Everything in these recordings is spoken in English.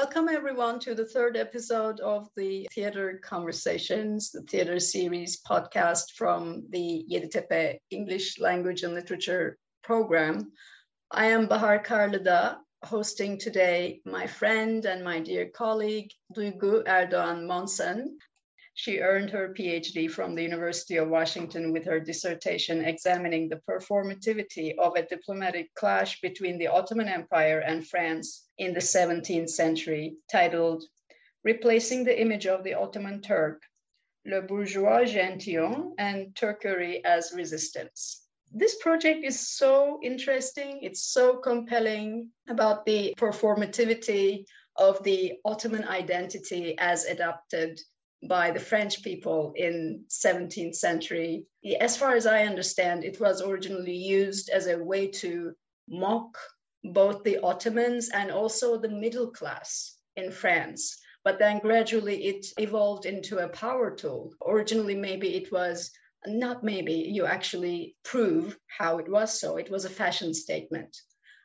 Welcome everyone to the third episode of the Theatre Conversations, the theatre series podcast from the Yeditepe English Language and Literature program. I am Bahar Karlıdağ, hosting today my friend and my dear colleague, Duygu Erdoğan Monson. She earned her PhD from the University of Washington with her dissertation examining the performativity of a diplomatic clash between the Ottoman Empire and France in the 17th century, titled Replacing the Image of the Ottoman Turk, Le Bourgeois Gentilhomme and Turquerie as Resistance. This project is so interesting, it's so compelling about the performativity of the Ottoman identity as adopted by the French people in 17th century. As far as I understand, it was originally used as a way to mock both the Ottomans and also the middle class in France. But then gradually it evolved into a power tool. Originally, maybe it was not maybe, you actually prove how it was so. It was a fashion statement.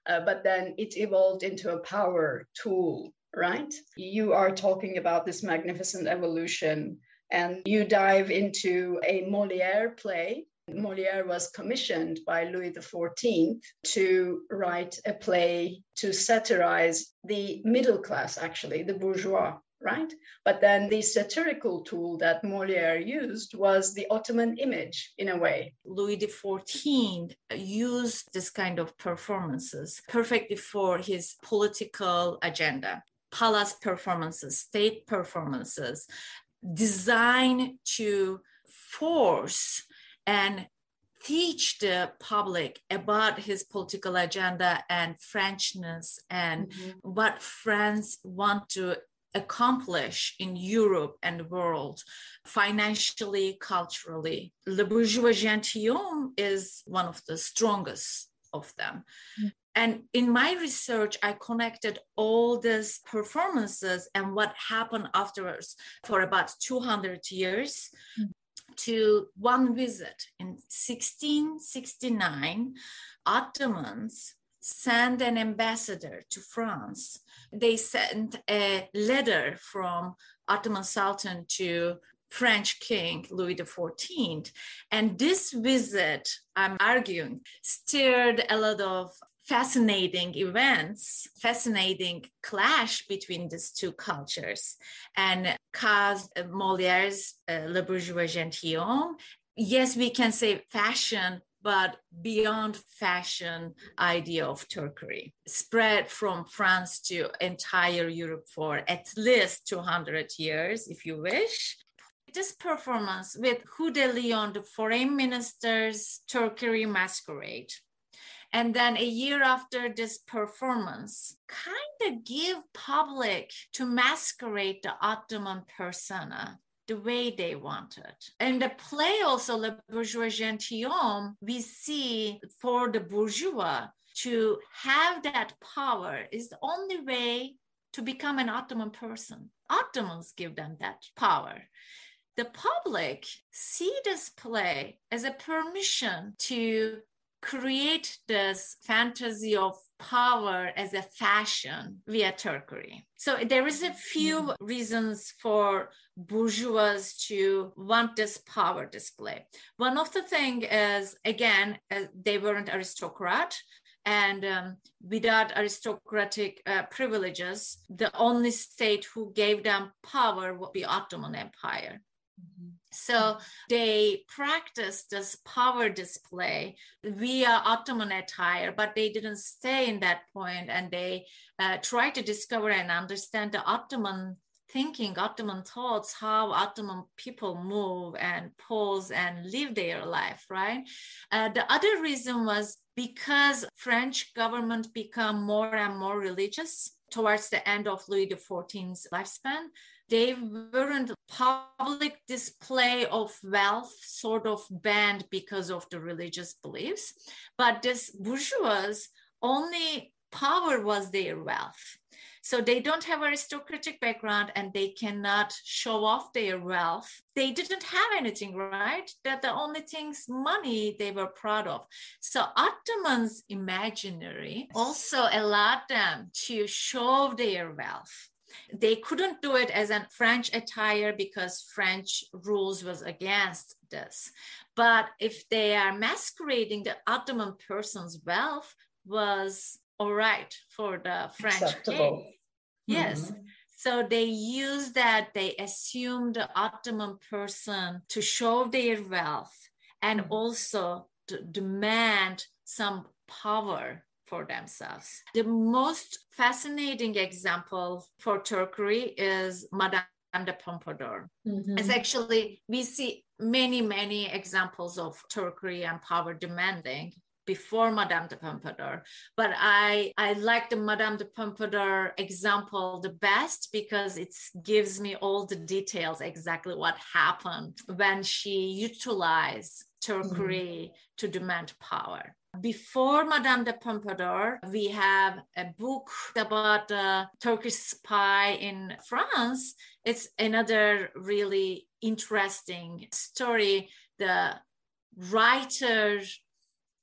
Uh, but then it evolved into a power tool, right? You are talking about this magnificent evolution and you dive into a Moliere play Molière was commissioned by Louis XIV to write a play to satirize the middle class, actually, the bourgeois, right? But then the satirical tool that Molière used was the Ottoman image in a way. Louis XIV used this kind of performances perfectly for his political agenda. Palace performances, state performances, designed to force and teach the public about his political agenda and Frenchness and mm-hmm. what France want to accomplish in Europe and the world, financially, culturally. Le Bourgeois Gentilhomme is one of the strongest of them. Mm-hmm. And in my research, I connected all these performances and what happened afterwards for about 200 years. Mm-hmm to one visit in 1669 ottomans sent an ambassador to france they sent a letter from ottoman sultan to French King Louis XIV. And this visit, I'm arguing, stirred a lot of fascinating events, fascinating clash between these two cultures, and caused Moliere's uh, Le Bourgeois Gentilhomme. Yes, we can say fashion, but beyond fashion idea of Turquerie spread from France to entire Europe for at least 200 years, if you wish. This performance with Hugues de Lionne, the foreign minister's Turquerie masquerade, and then a year after this performance kind of give public to masquerade the ottoman persona the way they wanted. And the play also, Le Bourgeois Gentilhomme, we see for the bourgeois to have that power is the only way to become an Ottoman person. Ottomans give them that power. The public see this play as a permission to create this fantasy of power as a fashion via Turquerie. So there is a few mm-hmm. reasons for bourgeois to want this power display. One of the thing is again uh, they weren't aristocrat and um, without aristocratic uh, privileges, the only state who gave them power would be Ottoman Empire. Mm-hmm. So they practiced this power display via Ottoman attire, but they didn't stay in that point and they uh, tried to discover and understand the Ottoman thinking, Ottoman thoughts, how Ottoman people move and pose and live their life, right? Uh, the other reason was because French government become more and more religious towards the end of Louis XIV's lifespan they weren't public display of wealth sort of banned because of the religious beliefs but this bourgeois only power was their wealth So they don't have aristocratic background and they cannot show off their wealth. They didn't have anything, right? That the only things money they were proud of. So Ottomans imaginary also allowed them to show their wealth they couldn't do it as a french attire because french rules was against this but if they are masquerading the ottoman person's wealth was all right for the French Acceptable. Yes. Mm-hmm. So they use that, they assume the Ottoman person to show their wealth and mm-hmm. also to demand some power for themselves. The most fascinating example for Turquerie is Madame de Pompadour. Mm-hmm. It's actually, we see many, many examples of Turquerie and power demanding before Madame de Pompadour. But I I like the Madame de Pompadour example the best because it gives me all the details exactly what happened when she utilized Turquerie mm-hmm. to demand power. Before Madame de Pompadour, we have a book about the Turkish spy in France. It's another really interesting story. The writer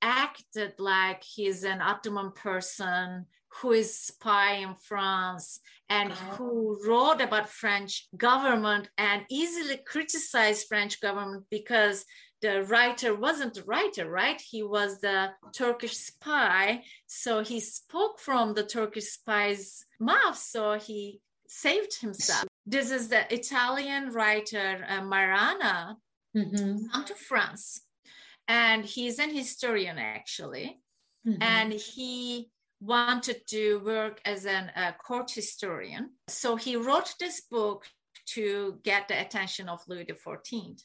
acted like he's an Ottoman person who is spy in France and uh-huh. who wrote about French government and easily criticized French government because the writer wasn't the writer, right? He was the Turkish spy. So he spoke from the Turkish spy's mouth. So he saved himself. This is the Italian writer uh, Marana mm-hmm. come to France and he's an historian actually mm-hmm. and he wanted to work as a uh, court historian so he wrote this book to get the attention of louis xiv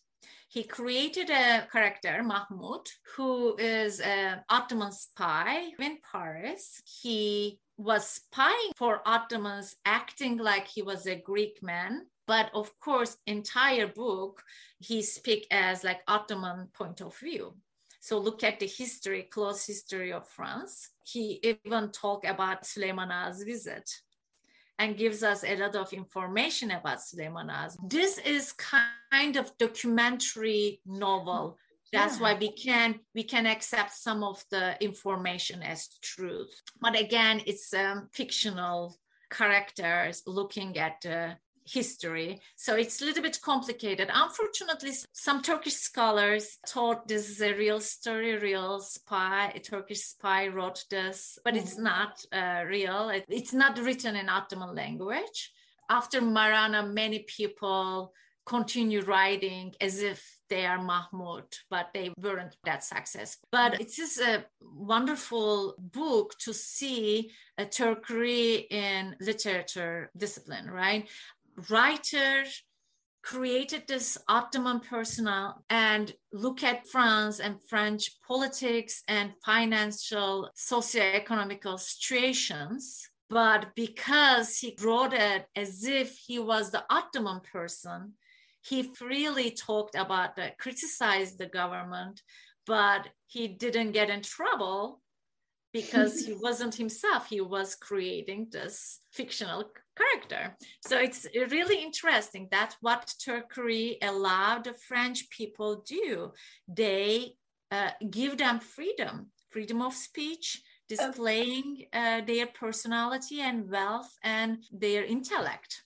he created a character mahmoud who is an ottoman spy in paris. He was spying for ottomans acting like he was a greek man. But of course entire book he speak as like ottoman point of view. So look at the history close history of france. He even talk about Süleyman visit and gives us a lot of information about Süleyman Ağa. This is kind of documentary novel. That's yeah. why we can we can accept some of the information as truth. But again, it's um, fictional characters looking at uh, history. So it's a little bit complicated. Unfortunately, some Turkish scholars thought this is a real story, real spy, a Turkish spy wrote this, but it's mm. not uh, real. It, it's not written in Ottoman language. After Marana, many people continue writing as if they are Mahmud, but they weren't that successful. But it is a wonderful book to see a Turquerie in literature discipline, right? Writer created this Ottoman personnel and look at France and French politics and financial socio-economical situations. But because he wrote it as if he was the Ottoman person, he freely talked about the criticized the government, but he didn't get in trouble because he wasn't himself. He was creating this fictional character. So it's really interesting. that what Turquerie allowed the French people do. They uh, give them freedom, freedom of speech, displaying uh, their personality and wealth and their intellect.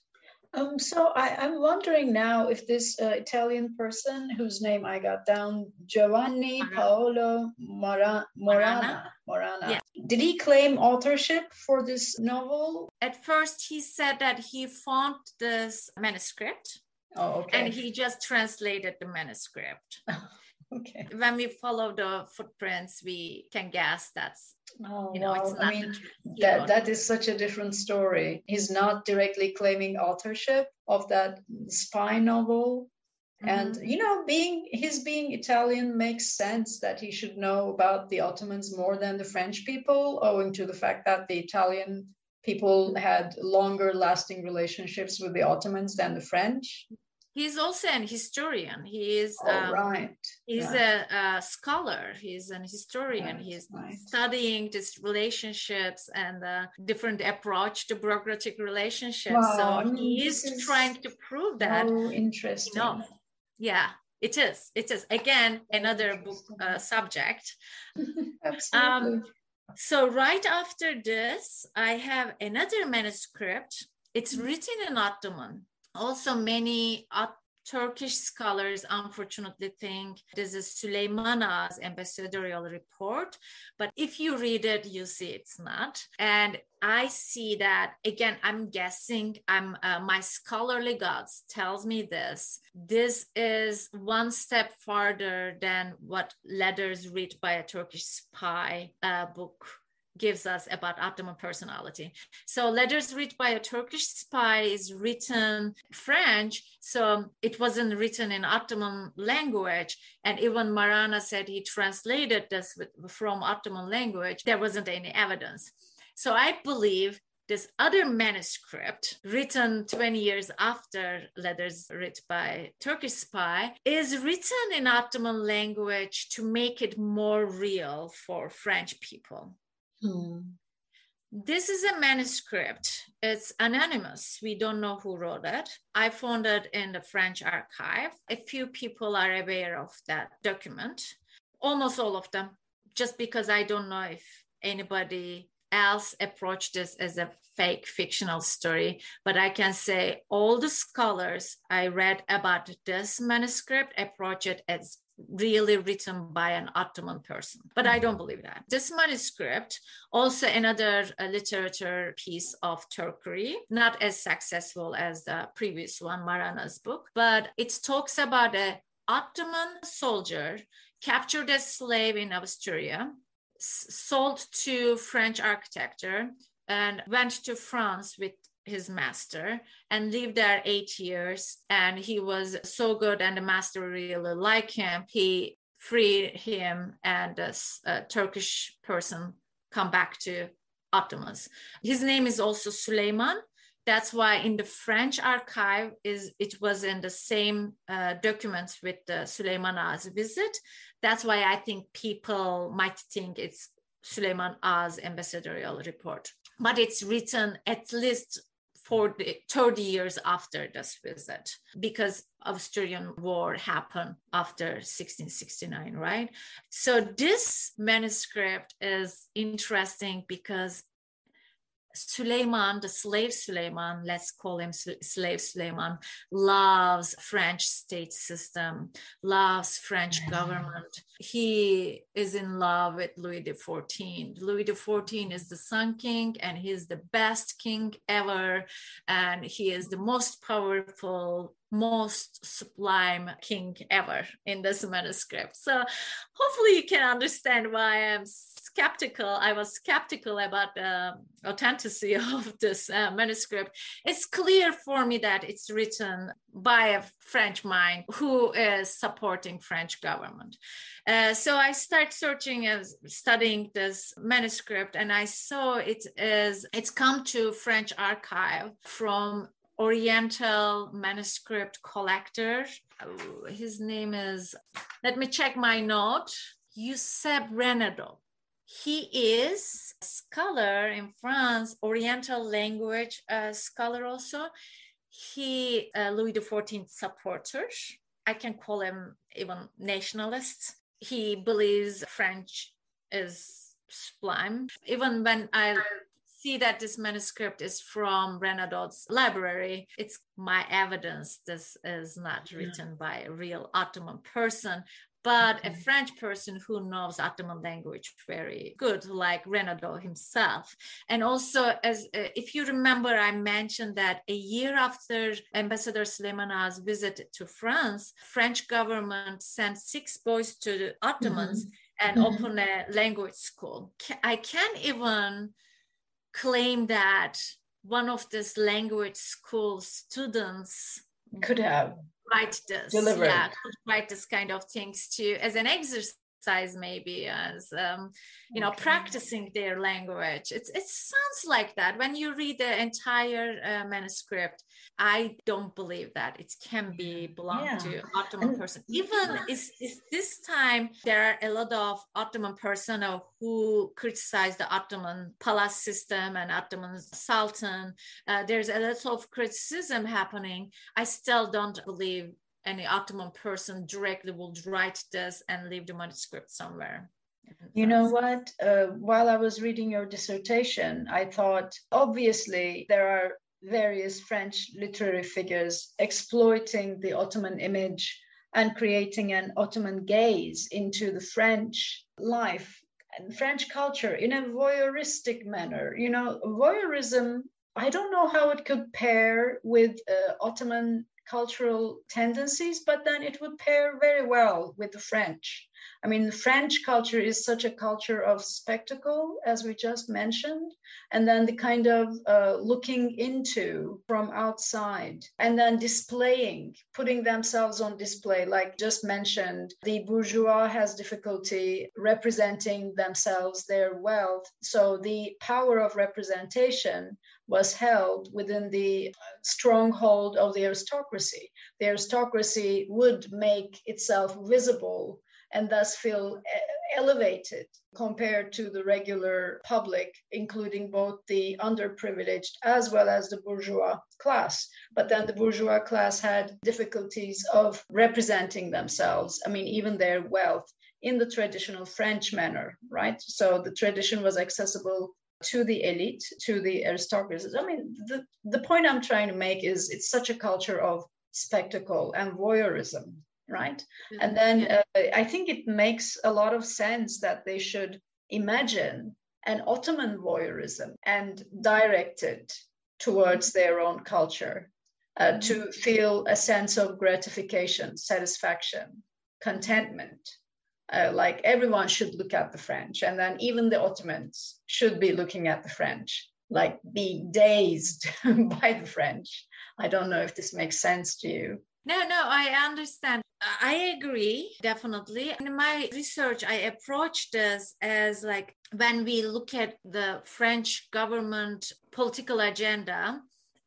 Um, so I, am wondering now if this uh, Italian person whose name I got down, Giovanni. Paolo Mora, Morana, Morana, yeah. did he claim authorship for this novel? At first, he said that he found this manuscript. Oh, okay. And he just translated the manuscript. okay. When we follow the footprints, we can guess that's Oh, you know, wow. I mean, that, that is such a different story. He's not directly claiming authorship of that spy novel. Mm-hmm. And, you know, being his being Italian makes sense that he should know about the Ottomans more than the French people, owing to the fact that the Italian people had longer lasting relationships with the Ottomans than the French. He's also an historian. He is oh, um, right. He's right. A, a, scholar. He's an historian. Right. He's right. studying these relationships and the different approach to bureaucratic relationships. Wow. So he is, is trying to prove that. So interesting. You know, yeah, it is. It is again another book uh, subject. Absolutely. Um, so right after this, I have another manuscript. It's mm. written in Ottoman also many Turkish scholars unfortunately think this is Süleyman Ağa's ambassadorial report, but if you read it, you see it's not. And I see that again. I'm guessing. I'm uh, my scholarly gods tells me this. This is one step farther than what letters read by a Turkish spy uh, book gives us about Ottoman personality. So letters written by a Turkish spy is written French, so it wasn't written in Ottoman language. And even Marana said he translated this from Ottoman language. There wasn't any evidence. So I believe this other manuscript written 20 years after letters written by turkish spy is written in ottoman language to make it more real for french people Hmm. This is a manuscript. It's anonymous. We don't know who wrote it. I found it in the French archive. A few people are aware of that document, almost all of them, just because I don't know if anybody else approached this as a fake fictional story. But I can say all the scholars I read about this manuscript approach it as really written by an Ottoman person. But I don't believe that. This manuscript, also another uh, literature piece of Turquerie, not as successful as the previous one, Marana's book, but it talks about a Ottoman soldier captured as slave in Austria, s- sold to French architecture, and went to France with his master and lived there eight years. And he was so good, and the master really liked him. He freed him, and a, a Turkish person come back to Ottomans. His name is also Suleiman. That's why in the French archive is it was in the same uh, documents with the Suleiman Ağa's visit. That's why I think people might think it's Suleiman Ağa's ambassadorial report but it's written at least 40, 30 years after this visit because Austrian war happened after 1669, right? So this manuscript is interesting because Suleiman, the slave Suleiman, let's call him slave Suleiman, loves French state system, loves French government. He is in love with Louis XIV. Louis XIV is the Sun King and he's the best king ever. And he is the most powerful most sublime king ever in this manuscript. So hopefully you can understand why I'm skeptical. I was skeptical about the authenticity of this uh, manuscript. It's clear for me that it's written by a French mind who is supporting French government. Uh, so I start searching and studying this manuscript, and I saw it is it's come to French archive from Oriental manuscript collector. Oh, his name is, let me check my note, Eusèbe Renaudot. He is a scholar in France, Oriental language uh, scholar also. He, uh, Louis XIV supporter. I can call him even nationalist. He believes French is sublime. Even when I see that this manuscript is from Renaudot's library. It's my evidence this is not written by a real Ottoman person, but a French person who knows Ottoman language very good, like Renaudot himself. And also, as uh, if you remember, I mentioned that a year after Ambassador Süleyman visit to France, French government sent six boys to the Ottomans mm-hmm. and mm-hmm. opened a language school. I can't even claim that one of this language school students could have write this yeah could write this kind of things to as an exercise size maybe as um, you know okay. practicing their language. It's, it sounds like that. When you read the entire uh, manuscript i don't believe that. It can be belong yeah. to ottoman person. even is, is this time there are a lot of ottoman person who criticize the ottoman palace system and ottoman sultan. Uh, there's a lot of criticism happening. I still don't believe any Ottoman person directly would write this and leave the manuscript somewhere. You know what? Uh, while I was reading your dissertation, I thought obviously there are various French literary figures exploiting the Ottoman image and creating an Ottoman gaze into the French life and French culture in a voyeuristic manner. You know, voyeurism, I don't know how it could pair with uh, Ottoman cultural tendencies, but then it would pair very well with the French. I mean, French culture is such a culture of spectacle, as we just mentioned, and then the kind of uh, looking into from outside and then displaying, putting themselves on display. Like just mentioned, the bourgeois has difficulty representing themselves, their wealth. So the power of representation was held within the stronghold of the aristocracy. The aristocracy would make itself visible and thus feel eh, elevated compared to the regular public, including both the underprivileged as well as the bourgeois class. But then the bourgeois class had difficulties of representing themselves, I mean, even their wealth in the traditional French manner, right? So the tradition was accessible to the elite, to the aristocracy. I mean, the, the point I'm trying to make is it's such a culture of spectacle and voyeurism, right? Mm-hmm. And then yeah. uh, I think it makes a lot of sense that they should imagine an Ottoman voyeurism and direct it towards their own culture uh, mm-hmm. to feel a sense of gratification, satisfaction, contentment uh, like everyone should look at the French, and then even the Ottomans should be looking at the French, like be dazed by the French. I don't know if this makes sense to you. No, no, I understand. I agree, definitely. In my research, I approached this as like when we look at the French government political agenda,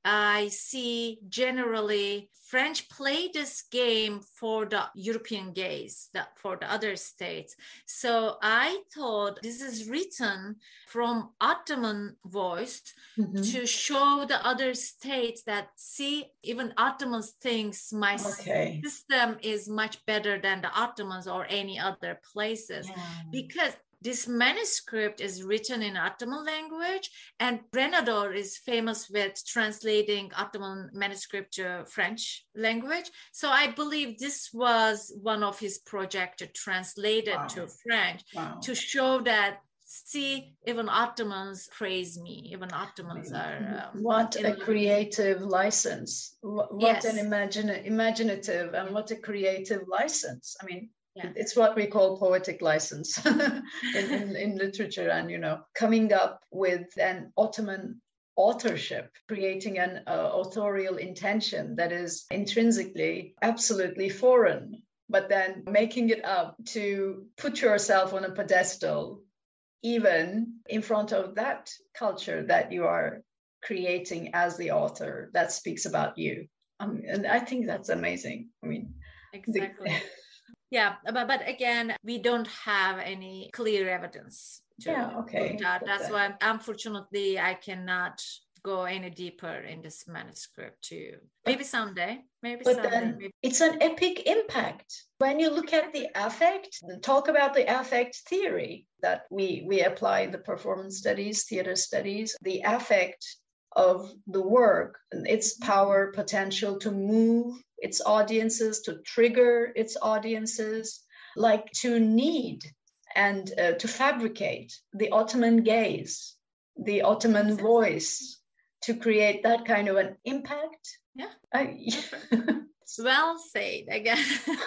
I see generally French play this game for the European gaze, the, for the other states. So I thought this is written from Ottoman voice mm-hmm. to show the other states that see even Ottomans thinks my okay. system is much better than the Ottomans or any other places yeah. because this manuscript is written in Ottoman language, and Renaudot is famous with translating Ottoman manuscript to French language. So I believe this was one of his projects to translate it wow. to French wow. to show that see even ottomans praise me even ottomans are um, what a creative license what, yes. an imagine, imaginative and what a creative license i mean yeah. it's what we call poetic license in, in, in literature and you know coming up with an ottoman authorship, creating an uh, authorial intention that is intrinsically absolutely foreign, but then making it up to put yourself on a pedestal, even in front of that culture that you are creating as the author that speaks about you. Um, and I think that's amazing. I mean, exactly. The, yeah but, but again we don't have any clear evidence yeah okay that. that's why unfortunately i cannot go any deeper in this manuscript too maybe someday maybe but someday, then maybe. it's an epic impact when you look at the affect talk about the affect theory that we we apply in the performance studies theater studies the affect of the work and its power potential to move its audiences, to trigger its audiences, like to need and uh, to fabricate the Ottoman gaze, the Ottoman voice, to create that kind of an impact. Yeah. I, well said again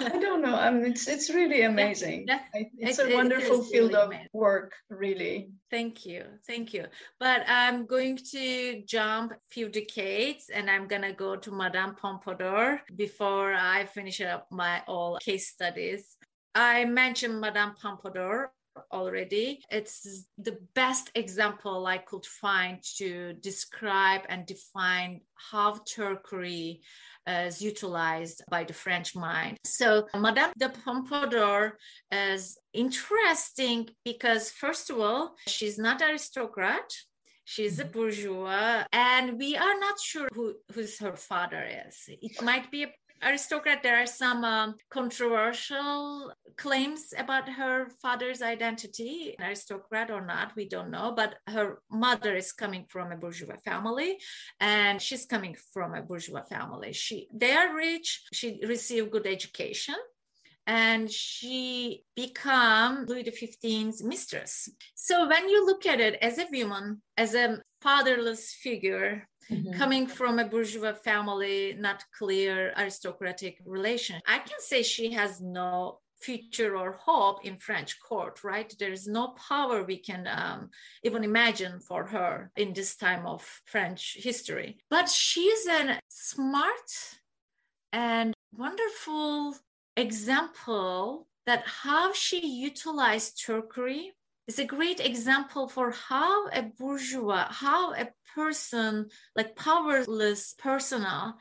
i don't know i mean it's it's really amazing. yeah, it's it, a wonderful it field really of amazing. work really. Thank you thank you. But i'm going to jump a few decades and i'm gonna go to madame pompadour before i finish up my all case studies. I mentioned Madame Pompadour already. It's the best example I could find to describe and define how Turquerie is utilized by the French mind. So, Madame de Pompadour is interesting because, first of all, she's not aristocrat. She's a mm-hmm. bourgeois, and we are not sure who who's her father is. It might be a aristocrat there are some um, controversial claims about her father's identity aristocrat or not we don't know but her mother is coming from a bourgeois family and she's coming from a bourgeois family she they are rich she received good education and she become Louis XV's mistress. So when you look at it as a woman, as a fatherless figure, Mm-hmm. coming from a bourgeois family, not clear aristocratic relation. I can say she has no future or hope in French court, right? There is no power we can um, even imagine for her in this time of French history. But she's a smart and wonderful example that how she utilized Turquerie is a great example for how a bourgeois, how a person, like powerless persona,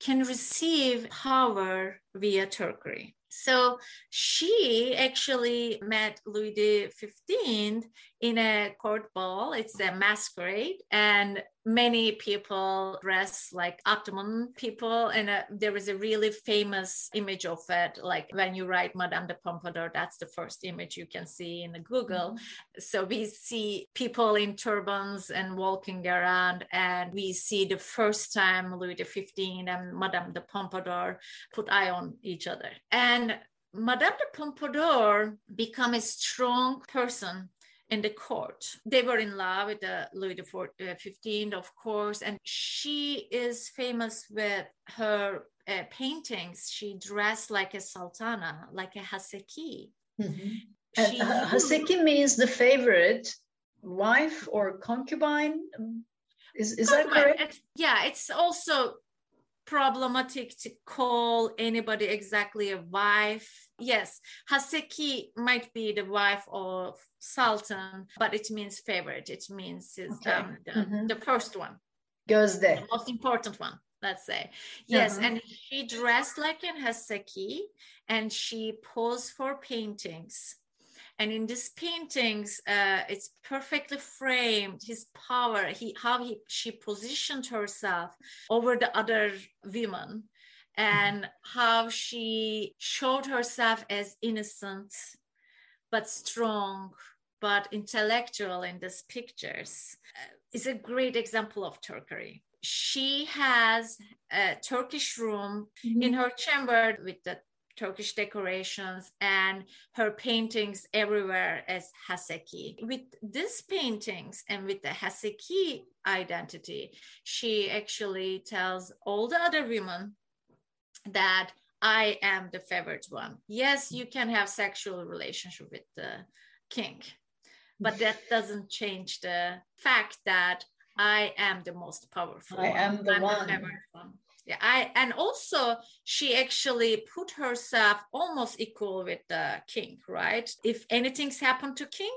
can receive power via Turquerie. So she actually met Louis XV in a court ball. It's a masquerade, and many people dress like Ottoman people. And uh, there is a really famous image of it. Like when you write Madame de Pompadour, that's the first image you can see in Google. Mm-hmm. So we see people in turbans and walking around, and we see the first time Louis XV and Madame de Pompadour put eye on each other. And Madame de Pompadour become a strong person in the court. They were in love with uh, Louis XV, uh, of course, and she is famous with her uh, paintings. She dressed like a sultana, like a haseki. Mm-hmm. She, uh, haseki means the favorite wife or concubine. Is, is that correct? yeah, it's also problematic to call anybody exactly a wife. Yes, Haseki might be the wife of Sultan, but it means favorite. It means okay. um, the, mm-hmm. the, first one. Goes there. The most important one, let's say. Yes, uh-huh. and she dressed like an Haseki and she posed for paintings and in these paintings uh, it's perfectly framed his power he how he she positioned herself over the other women and how she showed herself as innocent but strong but intellectual in these pictures uh, is a great example of Turquerie. She has a Turkish room mm-hmm. in her chamber with the Turkish decorations and her paintings everywhere as Haseki. With these paintings and with the Haseki identity, she actually tells all the other women that I am the favorite one. Yes, you can have sexual relationship with the king, but that doesn't change the fact that I am the most powerful. I am the I'm one. The one. Yeah, I and also she actually put herself almost equal with the king, right? If anything's happened to king,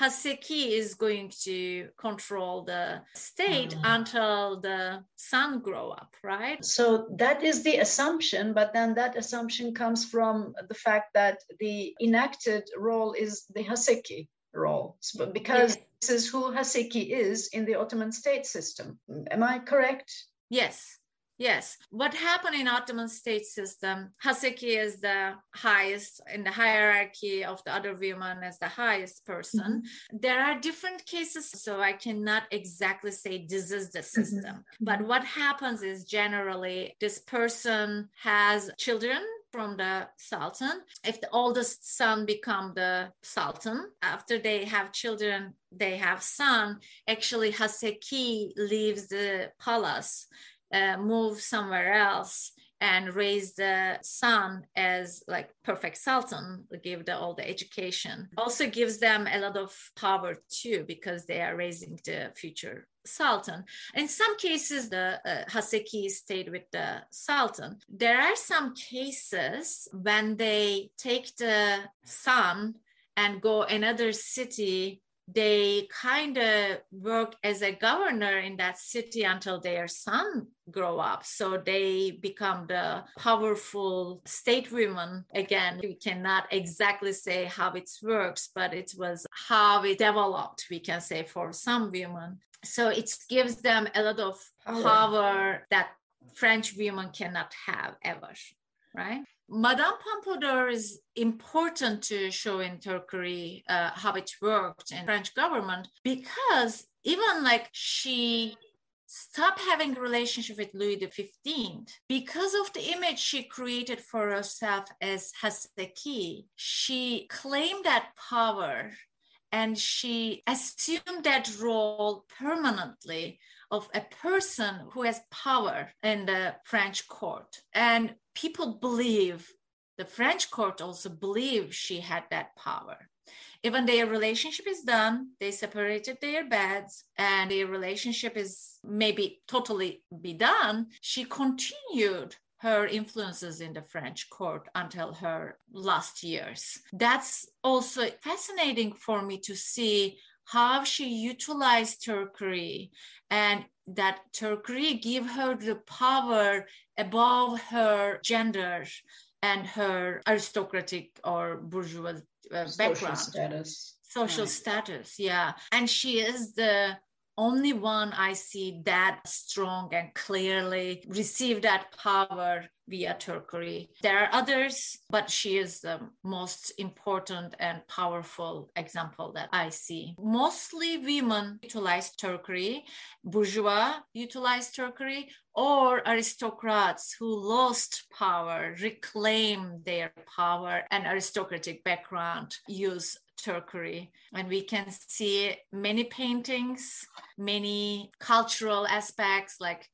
Haseki is going to control the state mm. until the son grow up, right? So that is the assumption, but then that assumption comes from the fact that the enacted role is the Haseki role, so because yes. this is who Haseki is in the Ottoman state system. Am I correct? Yes. Yes. What happened in Ottoman state system, Haseki is the highest in the hierarchy of the other women as the highest person. Mm-hmm. There are different cases, so I cannot exactly say this is the mm-hmm. system. Mm-hmm. But what happens is generally this person has children from the sultan if the oldest son become the sultan after they have children they have son actually haseki leaves the palace uh, move somewhere else and raise the son as like perfect sultan give the all the education. Also gives them a lot of power too because they are raising the future sultan. In some cases the uh, haseki stayed with the sultan. There are some cases when they take the son and go another city they kind of work as a governor in that city until their son grow up. So they become the powerful state women again. We cannot exactly say how it works but it was how it developed we can say for some women. So it gives them a lot of power, power that french women cannot have ever right Madame Pompadour is important to show in Turquerie uh, how it worked in French government because even like she stopped having a relationship with Louis XV because of the image she created for herself as Haseki. She claimed that power and she assumed that role permanently of a person who has power in the French court. And people believe, the French court also believe she had that power. Even their relationship is done, they separated their beds, and their relationship is maybe totally be done. She continued her influences in the French court until her last years. That's also fascinating for me to see how she utilized Turquerie and that Turquerie give her the power above her gender and her aristocratic or bourgeois uh, background. social status. Social right. status yeah. And she is the only one I see that strong and clearly receive that power via Turquerie. There are others, but she is the most important and powerful example that I see. Mostly women utilize Turquerie, bourgeois utilize Turquerie, or aristocrats who lost power reclaim their power and aristocratic background use Turquerie. And we can see many paintings, many cultural aspects like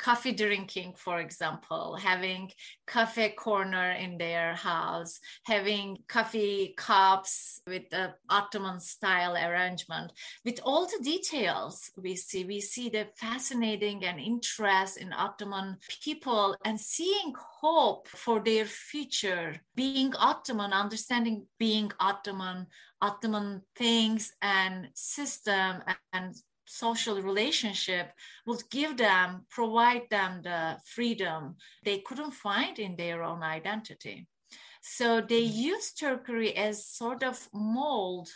coffee drinking, for example, having cafe corner in their house, having coffee cups with the Ottoman style arrangement. With all the details we see, we see the fascinating and interest in Ottoman people and seeing hope for their future, being Ottoman, understanding being Ottoman, Ottoman things and system and social relationship would give them, provide them the freedom they couldn't find in their own identity. So they mm-hmm. use Turquerie as sort of mold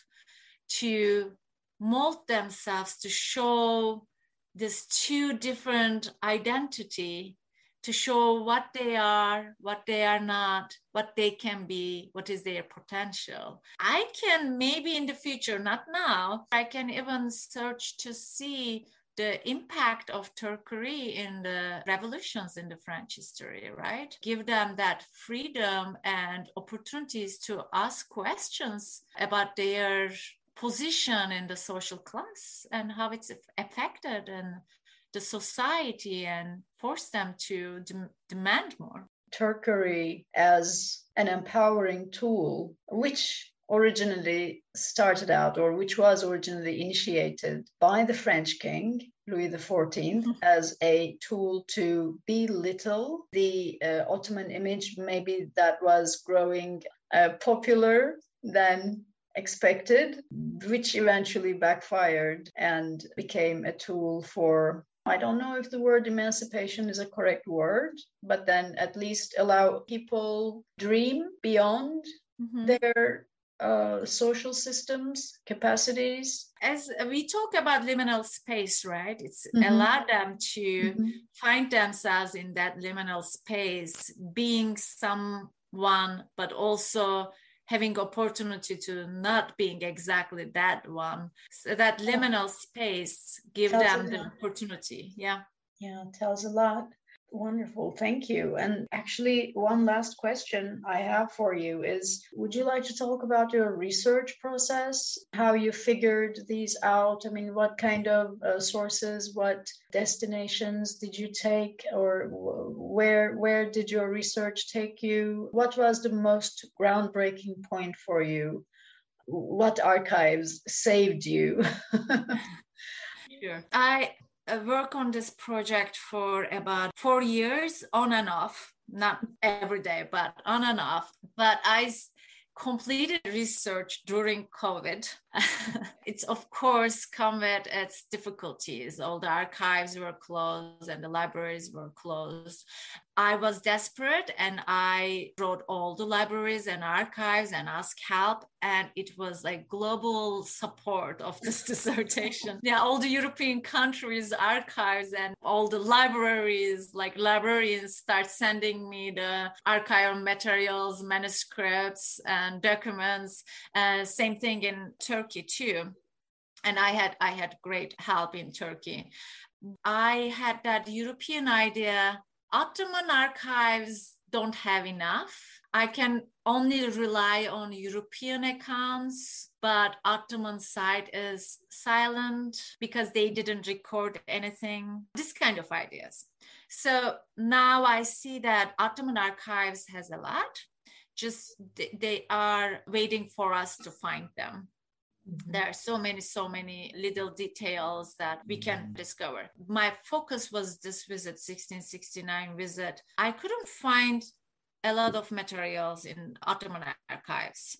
to mold themselves to show this two different identity to show what they are, what they are not, what they can be, what is their potential. I can maybe in the future, not now, I can even search to see the impact of Turquerie in the revolutions in the French history, right? Give them that freedom and opportunities to ask questions about their position in the social class and how it's affected and the society and force them to de- demand more. Turquerie as an empowering tool, which originally started out or which was originally initiated by the French king Louis XIV mm-hmm. as a tool to belittle the uh, Ottoman image, maybe that was growing uh, popular than expected, which eventually backfired and became a tool for I don't know if the word emancipation is a correct word, but then at least allow people dream beyond mm-hmm. their uh, social systems, capacities. As we talk about liminal space, right? It's mm-hmm. allow them to mm-hmm. find themselves in that liminal space, being someone, but also having opportunity to not being exactly that one. So that liminal space give tells them the opportunity. Yeah. Yeah tells a lot Wonderful. Thank you. And actually, one last question I have for you is Would you like to talk about your research process, how you figured these out? I mean, what kind of uh, sources, what destinations did you take, or where, where did your research take you? What was the most groundbreaking point for you? What archives saved you? sure. I Uh, work on this project for about four years on and off not every day but on and off but i completed research during COVID. it's of course come with its difficulties. All the archives were closed and the libraries were closed. I was desperate and I wrote all the libraries and archives and asked help. And it was like global support of this dissertation. Yeah, all the European countries' archives and all the libraries, like librarians, start sending me the archival materials, manuscripts, and documents. Uh, same thing in Turkey too. And I had I had great help in Turkey. I had that European idea Ottoman archives don't have enough. I can only rely on European accounts, but Ottoman side is silent because they didn't record anything. This kind of ideas. So now I see that Ottoman archives has a lot. Just they are waiting for us to find them. Mm-hmm. There are so many, so many little details that we can mm-hmm. discover. My focus was this visit, 1669 visit. I couldn't find a lot of materials in Ottoman archives,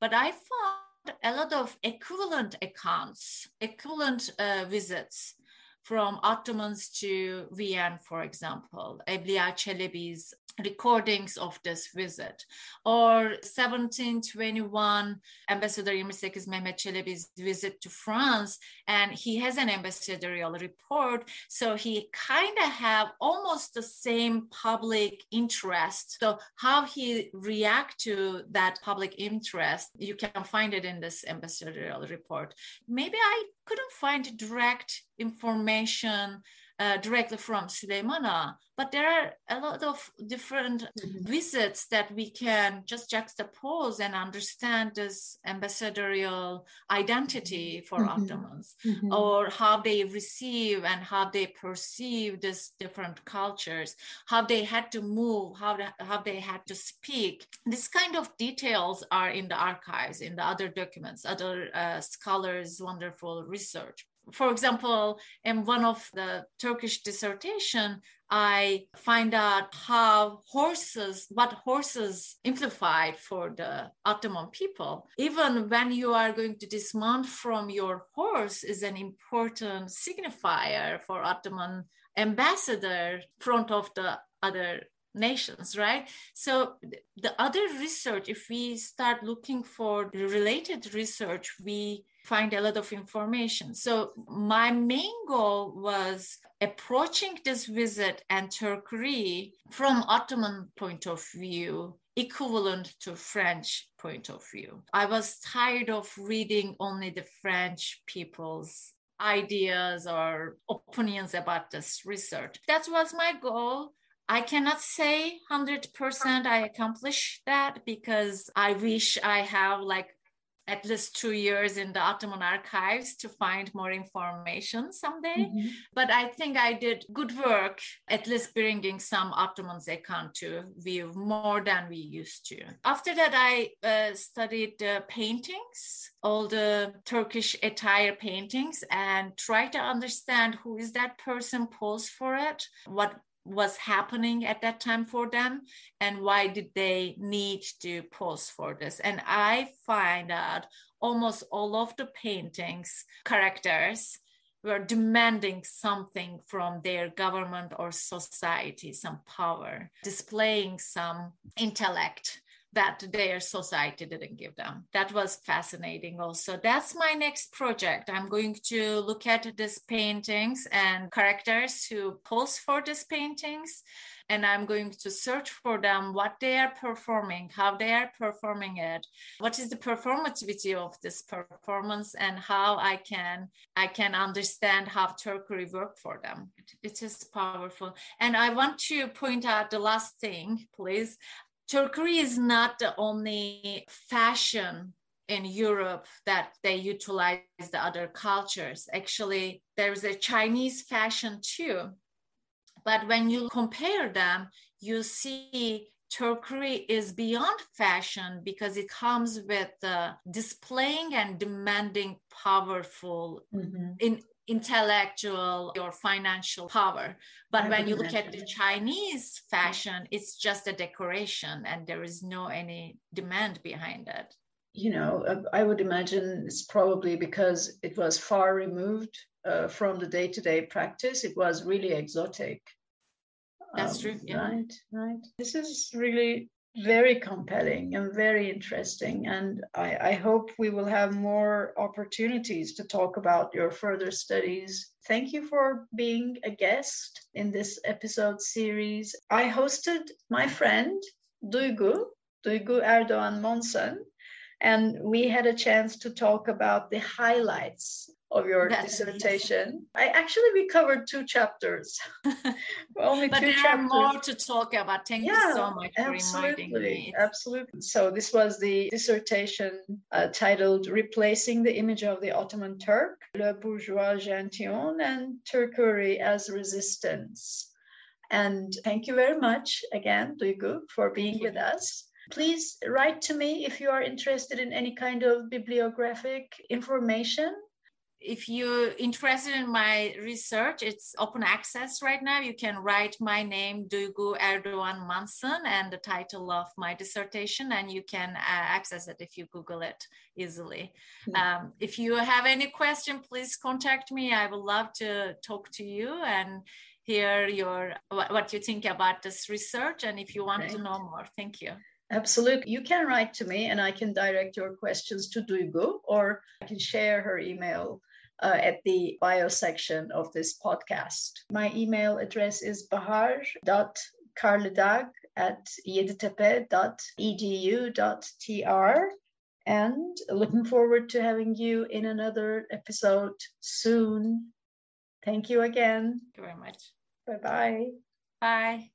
but I found a lot of equivalent accounts, equivalent uh, visits from Ottomans to Vienna, for example, Evliya Çelebi's recordings of this visit. Or 1721, Ambassador 28 Mehmet Çelebi's visit to France, and he has an ambassadorial report. So he kind of have almost the same public interest. So how he react to that public interest, you can find it in this ambassadorial report. Maybe I couldn't find direct information uh, directly from Süleyman Ağa, but there are a lot of different mm-hmm. visits that we can just juxtapose and understand this ambassadorial identity for mm-hmm. Ottomans, mm-hmm. or how they receive and how they perceive these different cultures, how they had to move, how they, how they had to speak. This kind of details are in the archives, in the other documents, other uh, scholars' wonderful research for example, in one of the Turkish dissertation, I find out how horses, what horses amplified for the Ottoman people. Even when you are going to dismount from your horse is an important signifier for Ottoman ambassador front of the other nations right so the other research if we start looking for related research we find a lot of information. So my main goal was approaching this visit and Turkey from Ottoman point of view, equivalent to French point of view. I was tired of reading only the French people's ideas or opinions about this research. That was my goal. I cannot say 100% I accomplished that because I wish I have like at least two years in the Ottoman archives to find more information someday. Mm-hmm. But I think I did good work, at least bringing some Ottomans account to view more than we used to. After that, I uh, studied the paintings, all the Turkish attire paintings, and try to understand who is that person posed for it, what was happening at that time for them and why did they need to pose for this? And i find out almost all of the paintings characters were demanding something from their government or society some power displaying some intellect that their society didn't give them. That was fascinating also. That's my next project. I'm going to look at these paintings and characters who pose for these paintings and I'm going to search for them what they are performing, how they are performing it, what is the performativity of this performance, and how I can I can understand how Turquerie worked for them. It is powerful. And I want to point out the last thing, please. Turquerie is not the only fashion in Europe that they utilize the other cultures. Actually, there's a Chinese fashion too but when you compare them, you see Turquerie is beyond fashion because it comes with uh, displaying and demanding powerful mm-hmm. in intellectual or financial power. But when you look at the Chinese fashion, it's just a decoration and there is no any demand behind it. You know, I would imagine it's probably because it was far removed uh, from the day to day practice. It was really exotic. That's um, true. Yeah. Right, right. This is really very compelling and very interesting. And I, I, hope we will have more opportunities to talk about your further studies. Thank you for being a guest in this episode series. I hosted my friend Duygu, Duygu Erdoğan Monson, and we had a chance to talk about the highlights of your That's dissertation. I actually we covered two chapters. Only but two there chapters. are more to talk about. Thank yeah, you so much me. Absolutely. So this was the dissertation uh, titled "Replacing the Image of the Ottoman Turk: Le Bourgeois Gentilhomme and Turquerie as Resistance." And thank you very much again, Duygu, for being with us. Please write to me if you are interested in any kind of bibliographic information if you're interested in my research, it's open access right now. You can write my name, Duygu Erdoğan Monson, and the title of my dissertation, and you can uh, access it if you Google it easily. Mm-hmm. Um, if you have any question, please contact me. I would love to talk to you and hear your what you think about this research, and if you want to know more. Thank you. Absolutely. You can write to me and I can direct your questions to Duygu or I can share her email uh, at the bio section of this podcast. My email address is bahar.karlıdag at yeditepe.edu.tr and looking forward to having you in another episode soon. Thank you again. Thank you very much. Bye-bye. Bye.